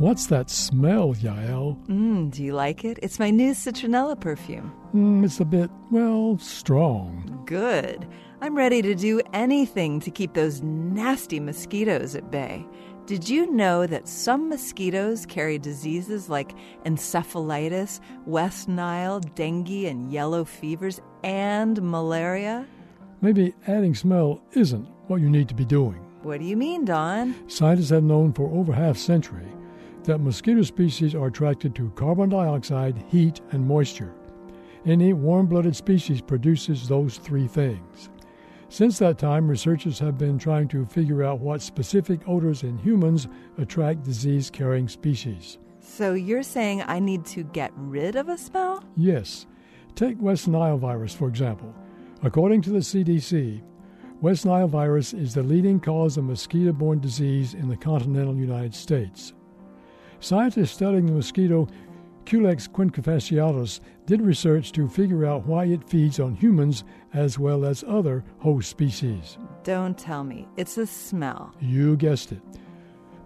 What's that smell, Yael? Mmm, do you like it? It's my new citronella perfume. Mm, it's a bit, well, strong. Good. I'm ready to do anything to keep those nasty mosquitoes at bay. Did you know that some mosquitoes carry diseases like encephalitis, West Nile, dengue, and yellow fevers, and malaria? Maybe adding smell isn't what you need to be doing. What do you mean, Don? Scientists have known for over half a century that mosquito species are attracted to carbon dioxide, heat, and moisture. Any warm blooded species produces those three things. Since that time, researchers have been trying to figure out what specific odors in humans attract disease carrying species. So you're saying I need to get rid of a smell? Yes. Take West Nile virus, for example. According to the CDC, West Nile virus is the leading cause of mosquito borne disease in the continental United States. Scientists studying the mosquito Culex quinquefasciatus did research to figure out why it feeds on humans as well as other host species. Don't tell me. It's a smell. You guessed it.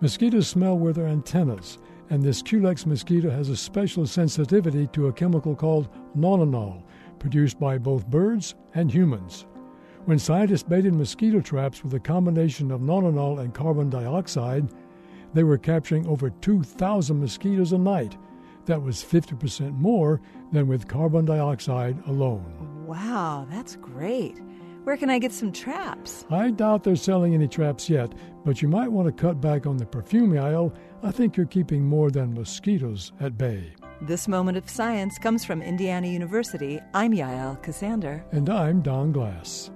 Mosquitoes smell with their antennas, and this Culex mosquito has a special sensitivity to a chemical called nonanal, produced by both birds and humans. When scientists baited mosquito traps with a combination of nonanal and carbon dioxide, they were capturing over 2,000 mosquitoes a night. That was 50% more than with carbon dioxide alone. Wow, that's great. Where can I get some traps? I doubt they're selling any traps yet, but you might want to cut back on the perfume aisle. I think you're keeping more than mosquitoes at bay. This moment of science comes from Indiana University. I'm Yael Ksander. And I'm Don Glass.